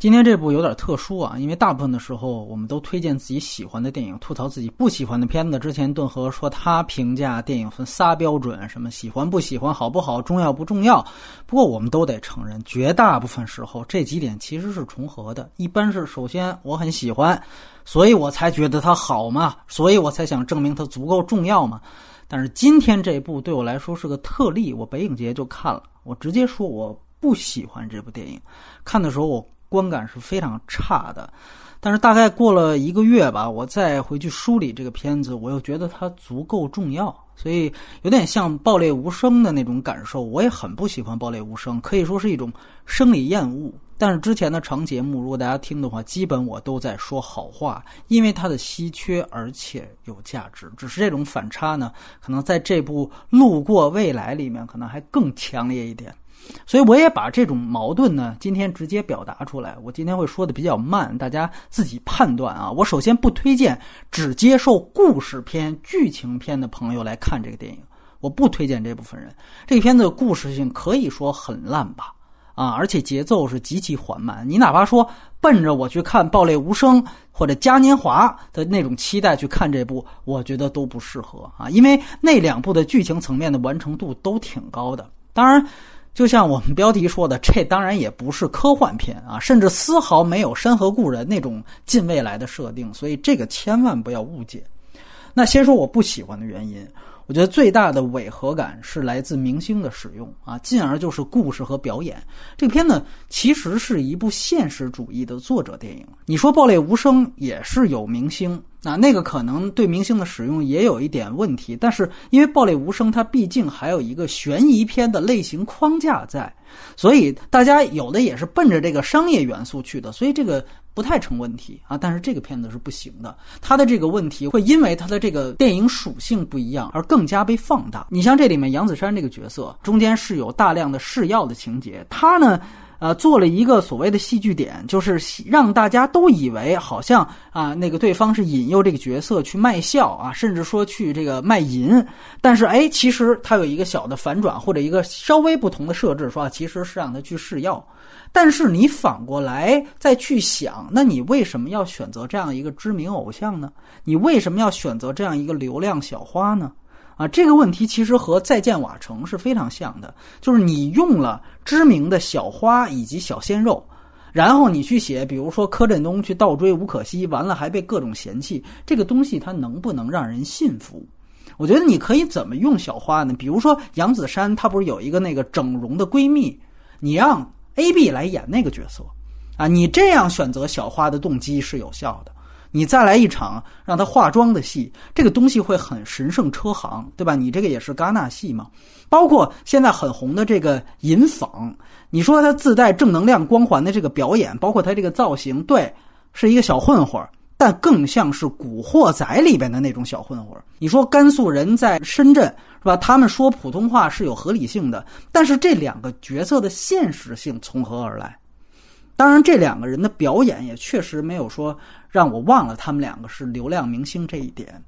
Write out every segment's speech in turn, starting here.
今天这部有点特殊啊，因为大部分的时候我们都推荐自己喜欢的电影，吐槽自己不喜欢的片子。之前顿河说他评价电影分仨标准，什么喜欢不喜欢、好不好、重要不重要。不过我们都得承认，绝大部分时候这几点其实是重合的。一般是首先我很喜欢，所以我才觉得它好嘛，所以我才想证明它足够重要嘛。但是今天这部对我来说是个特例，我北影节就看了，我直接说我不喜欢这部电影。看的时候我。观感是非常差的，但是大概过了一个月吧，我再回去梳理这个片子，我又觉得它足够重要，所以有点像《爆裂无声》的那种感受。我也很不喜欢《爆裂无声》，可以说是一种生理厌恶。但是之前的长节目，如果大家听的话，基本我都在说好话，因为它的稀缺而且有价值。只是这种反差呢，可能在这部《路过未来》里面，可能还更强烈一点。所以我也把这种矛盾呢，今天直接表达出来。我今天会说的比较慢，大家自己判断啊。我首先不推荐只接受故事片、剧情片的朋友来看这个电影，我不推荐这部分人。这个片子的故事性可以说很烂吧，啊，而且节奏是极其缓慢。你哪怕说奔着我去看《爆裂无声》或者《嘉年华》的那种期待去看这部，我觉得都不适合啊，因为那两部的剧情层面的完成度都挺高的。当然。就像我们标题说的，这当然也不是科幻片啊，甚至丝毫没有《山河故人》那种近未来的设定，所以这个千万不要误解。那先说我不喜欢的原因，我觉得最大的违和感是来自明星的使用啊，进而就是故事和表演。这个片呢，其实是一部现实主义的作者电影。你说《爆裂无声》也是有明星。那那个可能对明星的使用也有一点问题，但是因为《暴力无声》它毕竟还有一个悬疑片的类型框架在，所以大家有的也是奔着这个商业元素去的，所以这个不太成问题啊。但是这个片子是不行的，它的这个问题会因为它的这个电影属性不一样而更加被放大。你像这里面杨子姗这个角色，中间是有大量的试药的情节，他呢。呃，做了一个所谓的戏剧点，就是让大家都以为好像啊，那个对方是引诱这个角色去卖笑啊，甚至说去这个卖淫。但是哎，其实他有一个小的反转或者一个稍微不同的设置，说其实是让他去试药。但是你反过来再去想，那你为什么要选择这样一个知名偶像呢？你为什么要选择这样一个流量小花呢？啊，这个问题其实和《再见瓦城》是非常像的，就是你用了知名的小花以及小鲜肉，然后你去写，比如说柯震东去倒追吴可希，完了还被各种嫌弃，这个东西它能不能让人信服？我觉得你可以怎么用小花呢？比如说杨子姗，她不是有一个那个整容的闺蜜，你让 A B 来演那个角色，啊，你这样选择小花的动机是有效的。你再来一场让他化妆的戏，这个东西会很神圣车行，对吧？你这个也是戛纳戏嘛。包括现在很红的这个银坊，你说他自带正能量光环的这个表演，包括他这个造型，对，是一个小混混，但更像是《古惑仔》里边的那种小混混。你说甘肃人在深圳是吧？他们说普通话是有合理性的，但是这两个角色的现实性从何而来？当然，这两个人的表演也确实没有说让我忘了他们两个是流量明星这一点，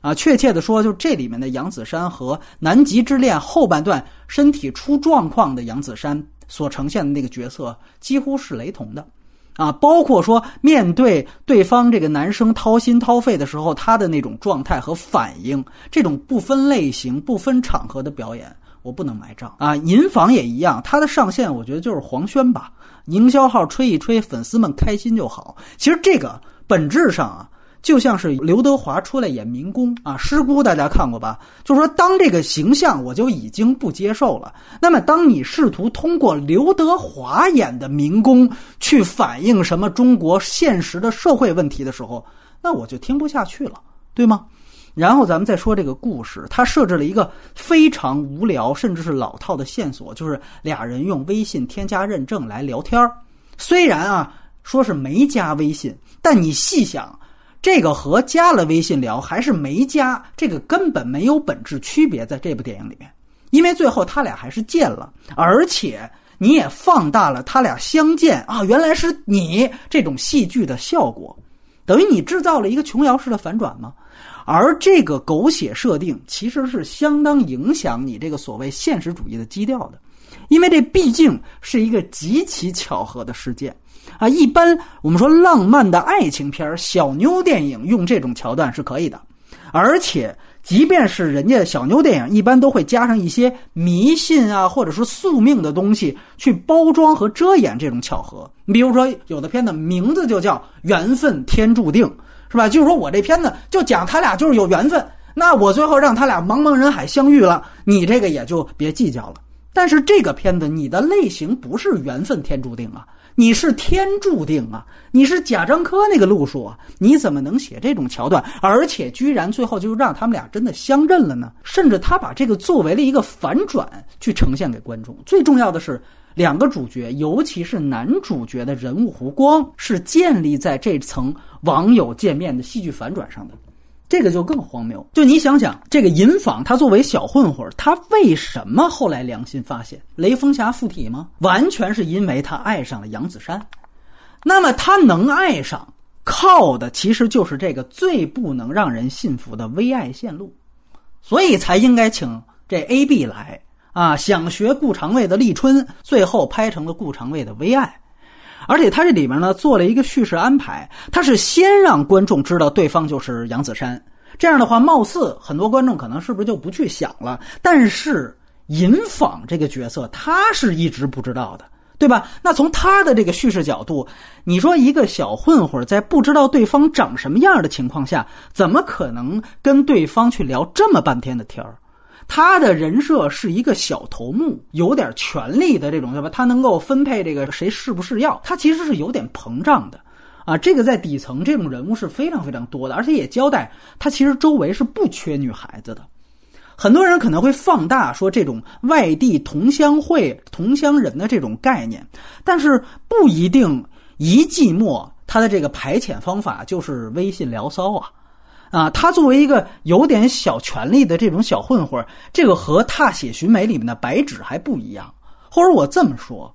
啊，确切的说，就这里面的杨子姗和《南极之恋》后半段身体出状况的杨子姗所呈现的那个角色几乎是雷同的，啊，包括说面对对方这个男生掏心掏肺的时候，他的那种状态和反应，这种不分类型、不分场合的表演。我不能买账啊！银坊也一样，它的上线我觉得就是黄轩吧，营销号吹一吹，粉丝们开心就好。其实这个本质上啊，就像是刘德华出来演民工啊，师姑大家看过吧？就是说，当这个形象我就已经不接受了。那么，当你试图通过刘德华演的民工去反映什么中国现实的社会问题的时候，那我就听不下去了，对吗？然后咱们再说这个故事，他设置了一个非常无聊甚至是老套的线索，就是俩人用微信添加认证来聊天虽然啊说是没加微信，但你细想，这个和加了微信聊还是没加，这个根本没有本质区别。在这部电影里面，因为最后他俩还是见了，而且你也放大了他俩相见啊，原来是你这种戏剧的效果，等于你制造了一个琼瑶式的反转吗？而这个狗血设定其实是相当影响你这个所谓现实主义的基调的，因为这毕竟是一个极其巧合的事件。啊，一般我们说浪漫的爱情片小妞电影用这种桥段是可以的，而且即便是人家小妞电影，一般都会加上一些迷信啊，或者说宿命的东西去包装和遮掩这种巧合。你比如说，有的片子名字就叫《缘分天注定》，是吧？就是说我这片子就讲他俩就是有缘分，那我最后让他俩茫茫人海相遇了，你这个也就别计较了。但是这个片子你的类型不是缘分天注定啊。你是天注定啊！你是贾樟柯那个路数啊！你怎么能写这种桥段？而且居然最后就让他们俩真的相认了呢？甚至他把这个作为了一个反转去呈现给观众。最重要的是，两个主角，尤其是男主角的人物弧光，是建立在这层网友见面的戏剧反转上的。这个就更荒谬。就你想想，这个银坊他作为小混混，他为什么后来良心发现，雷锋侠附体吗？完全是因为他爱上了杨子姗。那么他能爱上，靠的其实就是这个最不能让人信服的微爱线路，所以才应该请这 A B 来啊，想学顾长卫的立春，最后拍成了顾长卫的微爱。而且他这里面呢做了一个叙事安排，他是先让观众知道对方就是杨子姗，这样的话，貌似很多观众可能是不是就不去想了？但是尹昉这个角色他是一直不知道的，对吧？那从他的这个叙事角度，你说一个小混混在不知道对方长什么样的情况下，怎么可能跟对方去聊这么半天的天儿？他的人设是一个小头目，有点权力的这种，对吧？他能够分配这个谁是不是要，他其实是有点膨胀的，啊，这个在底层这种人物是非常非常多的，而且也交代他其实周围是不缺女孩子的。很多人可能会放大说这种外地同乡会、同乡人的这种概念，但是不一定一寂寞他的这个排遣方法就是微信聊骚啊。啊，他作为一个有点小权力的这种小混混，这个和《踏雪寻梅》里面的白纸还不一样。或者我这么说，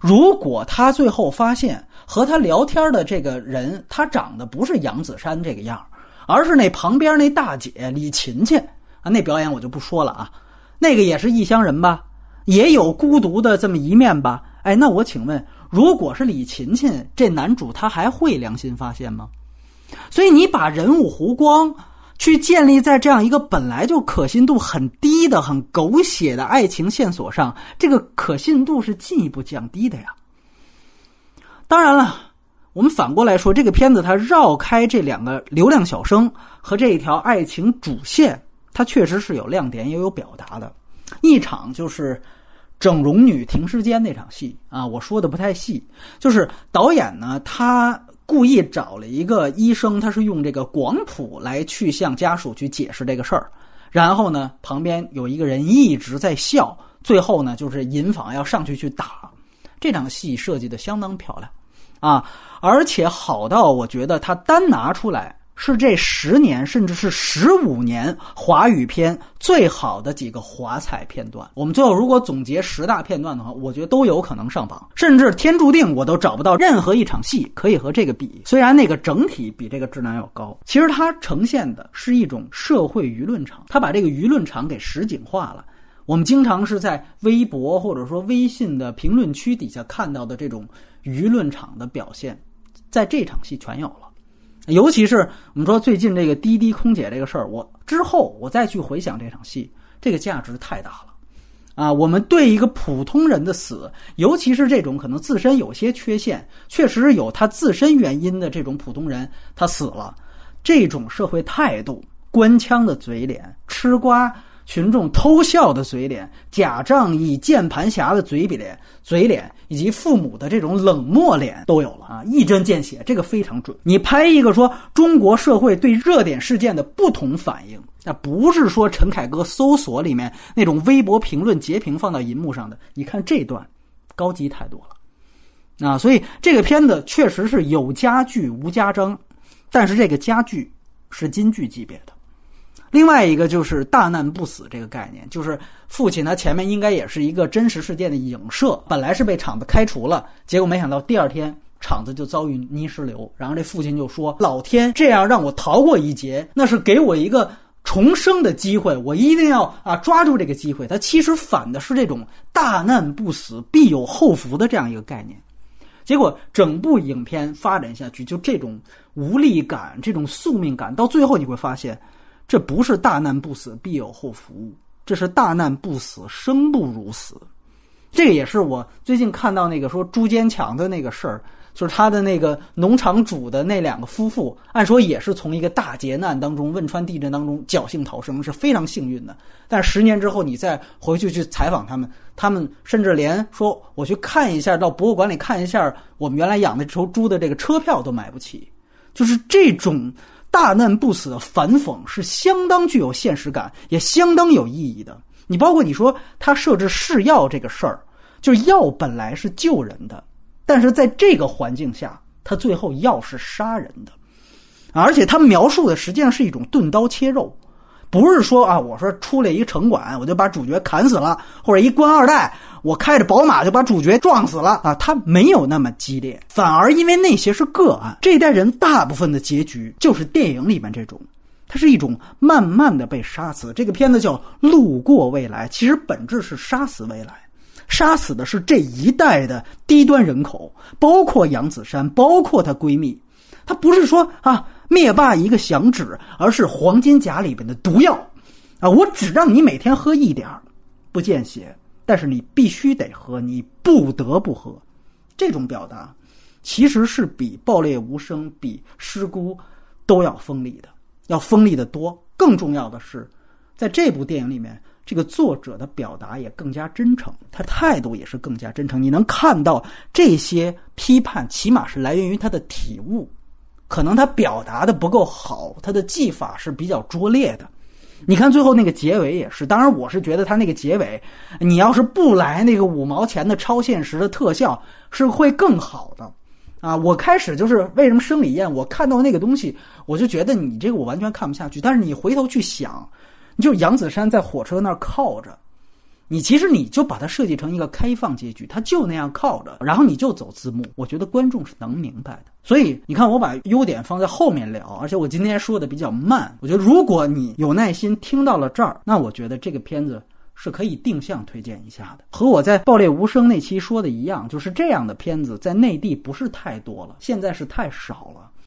如果他最后发现和他聊天的这个人，他长得不是杨子姗这个样而是那旁边那大姐李勤勤啊，那表演我就不说了啊，那个也是异乡人吧，也有孤独的这么一面吧？哎，那我请问，如果是李勤勤这男主，他还会良心发现吗？所以你把人物弧光去建立在这样一个本来就可信度很低的、很狗血的爱情线索上，这个可信度是进一步降低的呀。当然了，我们反过来说，这个片子它绕开这两个流量小生和这一条爱情主线，它确实是有亮点也有表达的。一场就是整容女停尸间那场戏啊，我说的不太细，就是导演呢他。故意找了一个医生，他是用这个广谱来去向家属去解释这个事儿，然后呢，旁边有一个人一直在笑，最后呢，就是尹昉要上去去打，这场戏设计的相当漂亮，啊，而且好到我觉得他单拿出来。是这十年，甚至是十五年华语片最好的几个华彩片段。我们最后如果总结十大片段的话，我觉得都有可能上榜。甚至《天注定》，我都找不到任何一场戏可以和这个比。虽然那个整体比这个质量要高，其实它呈现的是一种社会舆论场，它把这个舆论场给实景化了。我们经常是在微博或者说微信的评论区底下看到的这种舆论场的表现，在这场戏全有了。尤其是我们说最近这个滴滴空姐这个事儿，我之后我再去回想这场戏，这个价值太大了，啊，我们对一个普通人的死，尤其是这种可能自身有些缺陷，确实有他自身原因的这种普通人，他死了，这种社会态度，官腔的嘴脸，吃瓜。群众偷笑的嘴脸，假仗义键盘侠的嘴比脸，嘴脸，以及父母的这种冷漠脸都有了啊！一针见血，这个非常准。你拍一个说中国社会对热点事件的不同反应，那不是说陈凯歌搜索里面那种微博评论截屏放到银幕上的。你看这段，高级太多了啊！所以这个片子确实是有家具无家章，但是这个家具是金句级别的。另外一个就是大难不死这个概念，就是父亲他前面应该也是一个真实事件的影射，本来是被厂子开除了，结果没想到第二天厂子就遭遇泥石流，然后这父亲就说：“老天这样让我逃过一劫，那是给我一个重生的机会，我一定要啊抓住这个机会。”他其实反的是这种大难不死必有后福的这样一个概念。结果整部影片发展下去，就这种无力感、这种宿命感，到最后你会发现，这不是大难不死必有后福，这是大难不死生不如死。这个也是我最近看到那个说朱坚强的那个事儿。就是他的那个农场主的那两个夫妇，按说也是从一个大劫难当中、汶川地震当中侥幸逃生，是非常幸运的。但十年之后，你再回去去采访他们，他们甚至连说我去看一下，到博物馆里看一下我们原来养的这头猪的这个车票都买不起。就是这种大难不死的反讽，是相当具有现实感，也相当有意义的。你包括你说他设置试药这个事儿，就是药本来是救人的。但是在这个环境下，他最后药是杀人的，而且他描述的实际上是一种钝刀切肉，不是说啊，我说出来一城管，我就把主角砍死了，或者一官二代，我开着宝马就把主角撞死了啊，他没有那么激烈，反而因为那些是个案，这一代人大部分的结局就是电影里面这种，它是一种慢慢的被杀死。这个片子叫《路过未来》，其实本质是杀死未来。杀死的是这一代的低端人口，包括杨子姗，包括她闺蜜。她不是说啊灭霸一个响指，而是黄金甲里边的毒药啊！我只让你每天喝一点不见血，但是你必须得喝，你不得不喝。这种表达其实是比爆裂无声、比失孤都要锋利的，要锋利的多。更重要的是，在这部电影里面。这个作者的表达也更加真诚，他态度也是更加真诚。你能看到这些批判，起码是来源于他的体悟。可能他表达的不够好，他的技法是比较拙劣的。你看最后那个结尾也是，当然我是觉得他那个结尾，你要是不来那个五毛钱的超现实的特效，是会更好的。啊，我开始就是为什么生理宴，我看到那个东西，我就觉得你这个我完全看不下去。但是你回头去想。就杨子姗在火车那儿靠着，你其实你就把它设计成一个开放结局，它就那样靠着，然后你就走字幕。我觉得观众是能明白的。所以你看，我把优点放在后面聊，而且我今天说的比较慢。我觉得如果你有耐心听到了这儿，那我觉得这个片子是可以定向推荐一下的。和我在《爆裂无声》那期说的一样，就是这样的片子在内地不是太多了，现在是太少了。